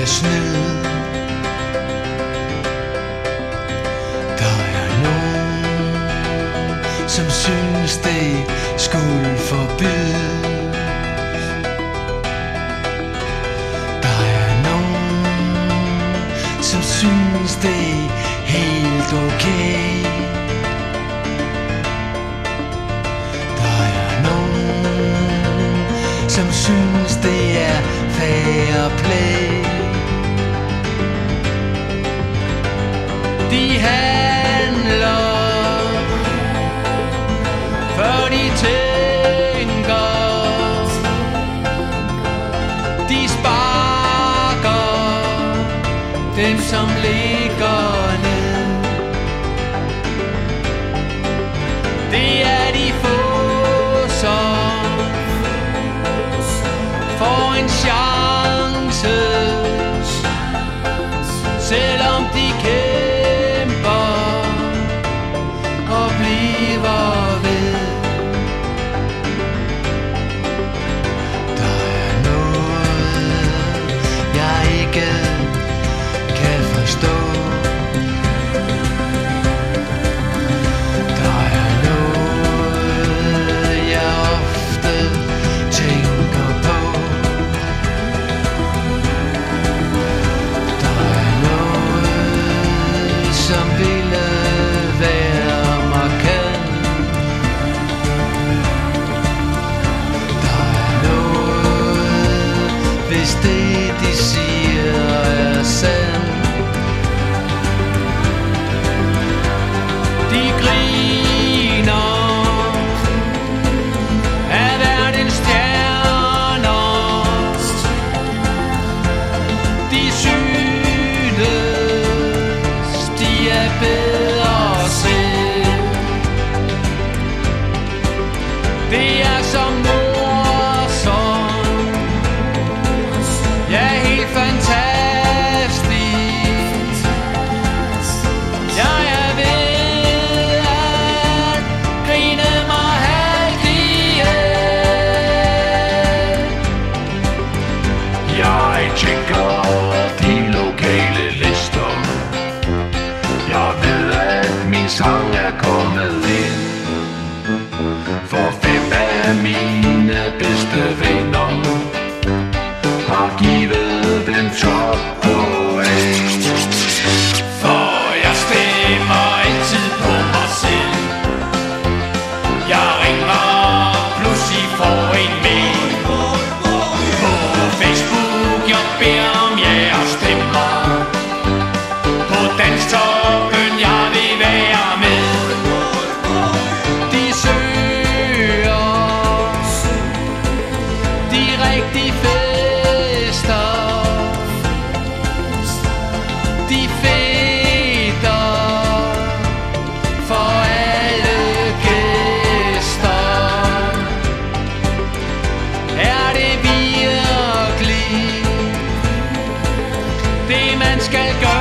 er snyd Der er nogen Som synes det skulle forbydes. Der er nogen Som synes det er helt okay. Der er nogen Som synes det er fair play. De handler. Før de tænker De sparker Dem som ligger de siger er sand. De griner. Af verdens stjerner De synes, de er bedre selv. Det er som song I call De fester. De feder For alle gæster. Er det virkelig Det man skal gøre?